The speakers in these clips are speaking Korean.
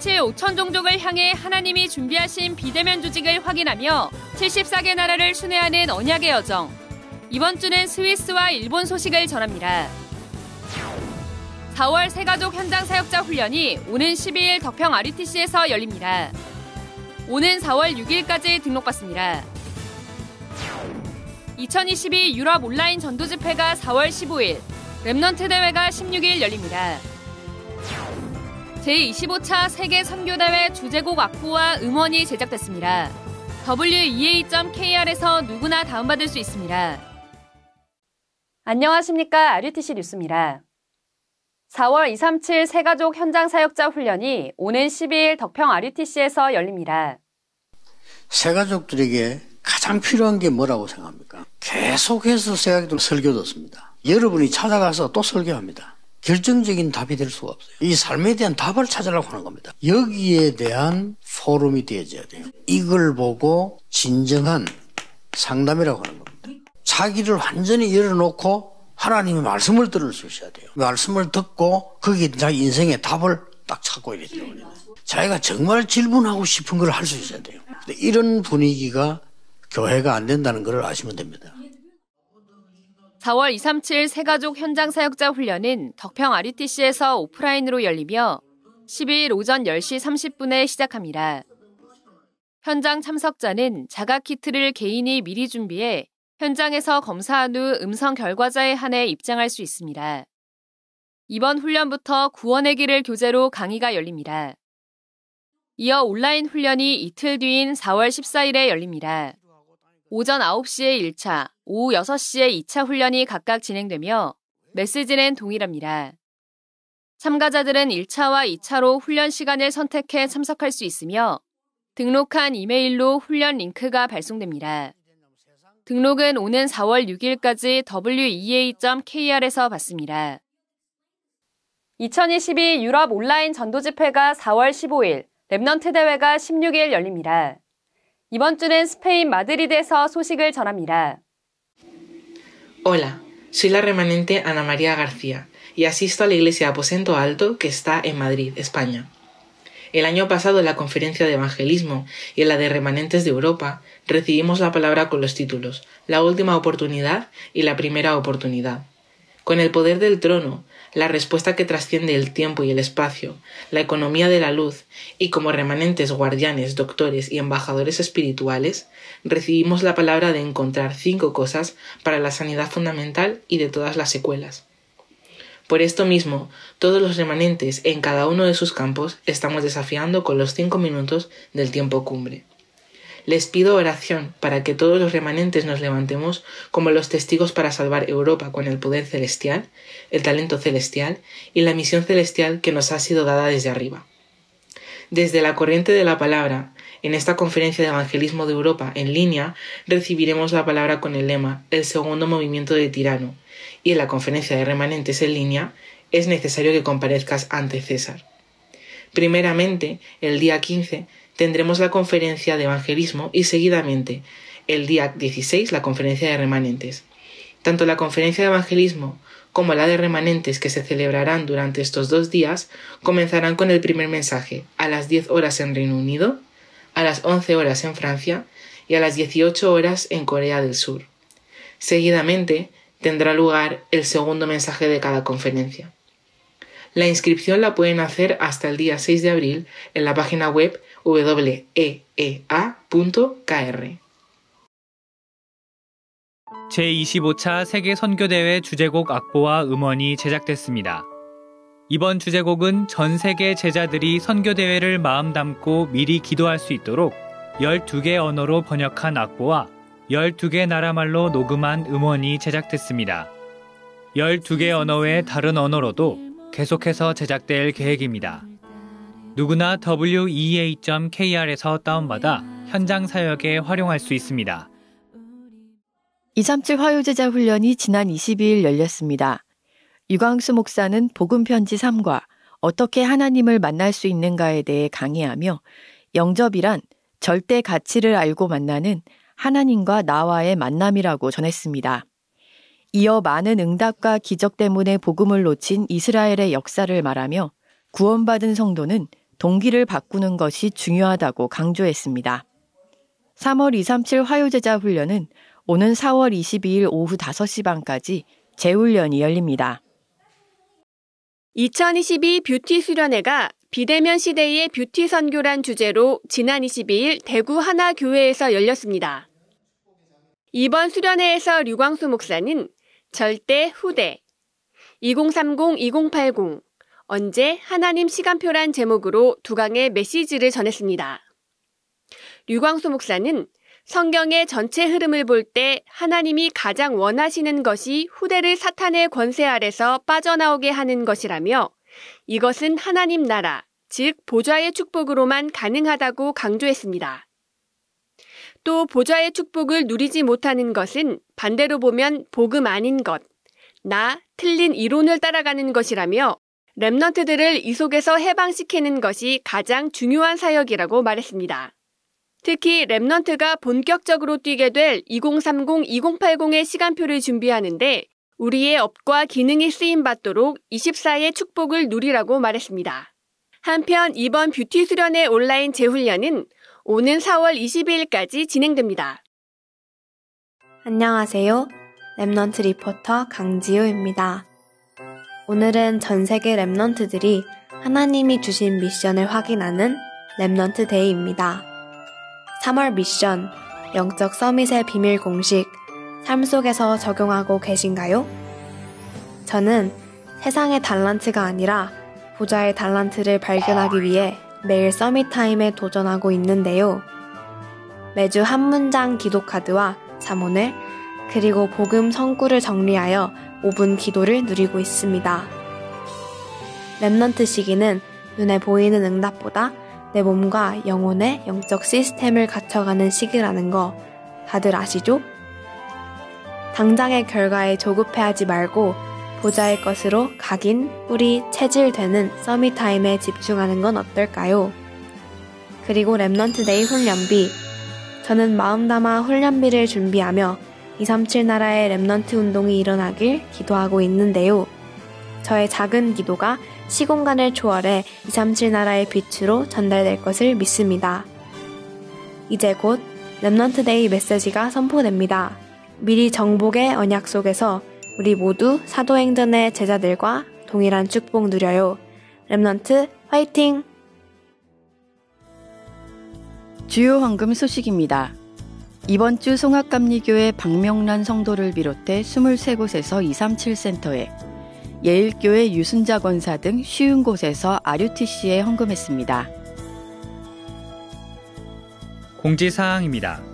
237 5천 종족을 향해 하나님이 준비하신 비대면 조직을 확인하며 74개 나라를 순회하는 언약의 여정. 이번 주는 스위스와 일본 소식을 전합니다. 4월 새가족 현장 사역자 훈련이 오는 12일 덕평 RUTC에서 열립니다. 오는 4월 6일까지 등록받습니다. 2022 유럽 온라인 전도 집회가 4월 15일, Remnant 대회가 16일 열립니다. 제25차 세계 선교대회 주제곡 악보와 음원이 제작됐습니다. wea.kr에서 누구나 다운받을 수 있습니다. 안녕하십니까. RUTC 뉴스입니다. 4월 237 새가족 현장 사역자 훈련이 오는 12일 덕평 RUTC에서 열립니다. 새가족들에게 가장 필요한 게 뭐라고 생각합니까? 계속해서 새가족들 설교 듣습니다. 여러분이 찾아가서 또 설교합니다. 결정적인 답이 될 수가 없어요. 이 삶에 대한 답을 찾으려고 하는 겁니다. 여기에 대한 포럼이 되어져야 돼요. 이걸 보고 진정한 상담이라고 하는 겁니다. 자기를 완전히 열어놓고 하나님의 말씀을 들을 수 있어야 돼요. 말씀을 듣고 거기에 자기 인생의 답을 딱 찾고 이래야 돼요. 자기가 정말 질문하고 싶은 걸 할 수 있어야 돼요. 이런 분위기가 교회가 안 된다는 걸 아시면 됩니다. 4월 237 세가족 현장 사역자 훈련은 덕평 RUTC에서 오프라인으로 열리며 12일 오전 10시 30분에 시작합니다. 현장 참석자는 자가 키트를 개인이 미리 준비해 현장에서 검사한 후 음성 결과자에 한해 입장할 수 있습니다. 이번 훈련부터 구원의 길을 교재로 강의가 열립니다. 이어 온라인 훈련이 이틀 뒤인 4월 14일에 열립니다. 오전 9시에 1차, 오후 6시에 2차 훈련이 각각 진행되며 메시지는 동일합니다. 참가자들은 1차와 2차로 훈련 시간을 선택해 참석할 수 있으며 등록한 이메일로 훈련 링크가 발송됩니다. 등록은 오는 4월 6일까지 wea.kr에서 받습니다. 2022 유럽 온라인 전도 집회가 4월 15일, Remnant 대회가 16일 열립니다. 이번 주는 스페인 마드리드에서 소식을 전합니다. Hola, soy la remanente Ana María García y asisto a la iglesia Aposento Alto que está en Madrid, España. El año pasado en la conferencia de evangelismo y en la de remanentes de Europa recibimos la palabra con los títulos La última oportunidad y la primera oportunidad. Con el poder del trono, la respuesta que trasciende el tiempo y el espacio, la economía de la luz, y como remanentes guardianes, doctores y embajadores espirituales, recibimos la palabra de encontrar cinco cosas para la sanidad fundamental y de todas las secuelas. Por esto mismo, todos los remanentes en cada uno de sus campos estamos desafiando con los cinco minutos del tiempo cumbre. Les pido oración para que todos los remanentes nos levantemos como los testigos para salvar Europa con el poder celestial, el talento celestial y la misión celestial que nos ha sido dada desde arriba. Desde la corriente de la palabra, en esta conferencia de evangelismo de Europa en línea, recibiremos la palabra con el lema El segundo movimiento de tirano, y en la conferencia de remanentes en línea es necesario que comparezcas ante César. Primeramente, el día 15, tendremos la conferencia de evangelismo y seguidamente el día 16 la conferencia de remanentes. Tanto la conferencia de evangelismo como la de remanentes que se celebrarán durante estos dos días comenzarán con el primer mensaje a las 10 horas en Reino Unido, a las 11 horas en Francia y a las 18 horas en Corea del Sur. Seguidamente tendrá lugar el segundo mensaje de cada conferencia. La inscripción la pueden hacer hasta el día 6 de abril en la página web weea.kr. 제25차 세계 선교대회 주제곡 악보와 음원이 제작됐습니다. 이번 주제곡은 전 세계 제자들이 선교대회를 마음 담고 미리 기도할 수 있도록 12개 언어로 번역한 악보와 12개 나라 말로 녹음한 음원이 제작됐습니다. 12개 언어 외 다른 언어로도 계속해서 제작될 계획입니다. 누구나 wea.kr에서 다운받아 현장 사역에 활용할 수 있습니다. 237 화요제자 훈련이 지난 22일 열렸습니다. 유광수 목사는 복음 편지 3과 어떻게 하나님을 만날 수 있는가에 대해 강의하며 영접이란 절대 가치를 알고 만나는 하나님과 나와의 만남이라고 전했습니다. 이어 많은 응답과 기적 때문에 복음을 놓친 이스라엘의 역사를 말하며 구원받은 성도는 동기를 바꾸는 것이 중요하다고 강조했습니다. 3월 237 화요제자 훈련은 오는 4월 22일 오후 5시 반까지 재훈련이 열립니다. 2022 뷰티 수련회가 비대면 시대의 뷰티 선교란 주제로 지난 22일 대구 하나교회에서 열렸습니다. 이번 수련회에서 류광수 목사는 절대 후대, 2030-2080, 언제 하나님 시간표란 제목으로 두 강의 메시지를 전했습니다. 류광수 목사는 성경의 전체 흐름을 볼 때 하나님이 가장 원하시는 것이 후대를 사탄의 권세 아래서 빠져나오게 하는 것이라며 이것은 하나님 나라, 즉 보좌의 축복으로만 가능하다고 강조했습니다. 또 보좌의 축복을 누리지 못하는 것은 반대로 보면 복음 아닌 것, 나 틀린 이론을 따라가는 것이라며 랩넌트들을 이 속에서 해방시키는 것이 가장 중요한 사역이라고 말했습니다. 특히 Remnant가 본격적으로 뛰게 될 2030-2080의 시간표를 준비하는데 우리의 업과 기능이 쓰임 받도록 24의 축복을 누리라고 말했습니다. 한편 이번 뷰티 수련회 온라인 재훈련은 오는 4월 22일까지 진행됩니다. 안녕하세요. Remnant 리포터 강지우입니다. 오늘은 전 세계 Remnant들이 하나님이 주신 미션을 확인하는 Remnant Day입니다. 3월 미션, 영적 summit의 비밀 공식, 삶 속에서 적용하고 계신가요? 저는 세상의 달란트가 아니라 보좌의 달란트를 발견하기 위해 매일 summit time에 도전하고 있는데요. 매주 한 문장 기도 카드와 사문을 그리고 복음 성구를 정리하여 5분 기도를 누리고 있습니다. Remnant 시기는 눈에 보이는 응답보다 내 몸과 영혼의 영적 시스템을 갖춰가는 시기라는 거 다들 아시죠? 당장의 결과에 조급해하지 말고 보좌의 것으로 각인, 뿌리, 체질되는 summit time에 집중하는 건 어떨까요? 그리고 Remnant Day 훈련비. 저는 마음 담아 훈련비를 준비하며 237 나라의 Remnant 운동이 일어나길 기도하고 있는데요. 저의 작은 기도가 시공간을 초월해 237 나라의 빛으로 전달될 것을 믿습니다. 이제 곧 Remnant Day 메시지가 선포됩니다. 미리 정복의 언약 속에서 우리 모두 사도행전의 제자들과 동일한 축복 누려요. Remnant 화이팅! 주요 헌금 소식입니다. 이번 주 송악감리교회 박명란 성도를 비롯해 23곳에서 237 센터에 예일교회 유순자 권사 등 쉰 곳에서 RUTC에 헌금했습니다. 공지사항입니다.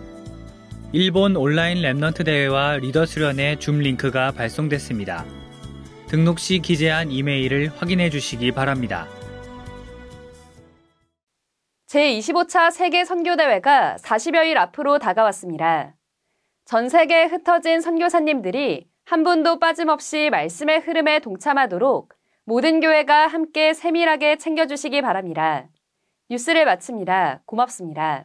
일본 온라인 Remnant 대회와 리더 수련의 줌 링크가 발송됐습니다. 등록 시 기재한 이메일을 확인해 주시기 바랍니다. 제25차 세계 선교대회가 40여일 앞으로 다가왔습니다. 전 세계에 흩어진 선교사님들이 한 분도 빠짐없이 말씀의 흐름에 동참하도록 모든 교회가 함께 세밀하게 챙겨주시기 바랍니다. 뉴스를 마칩니다. 고맙습니다.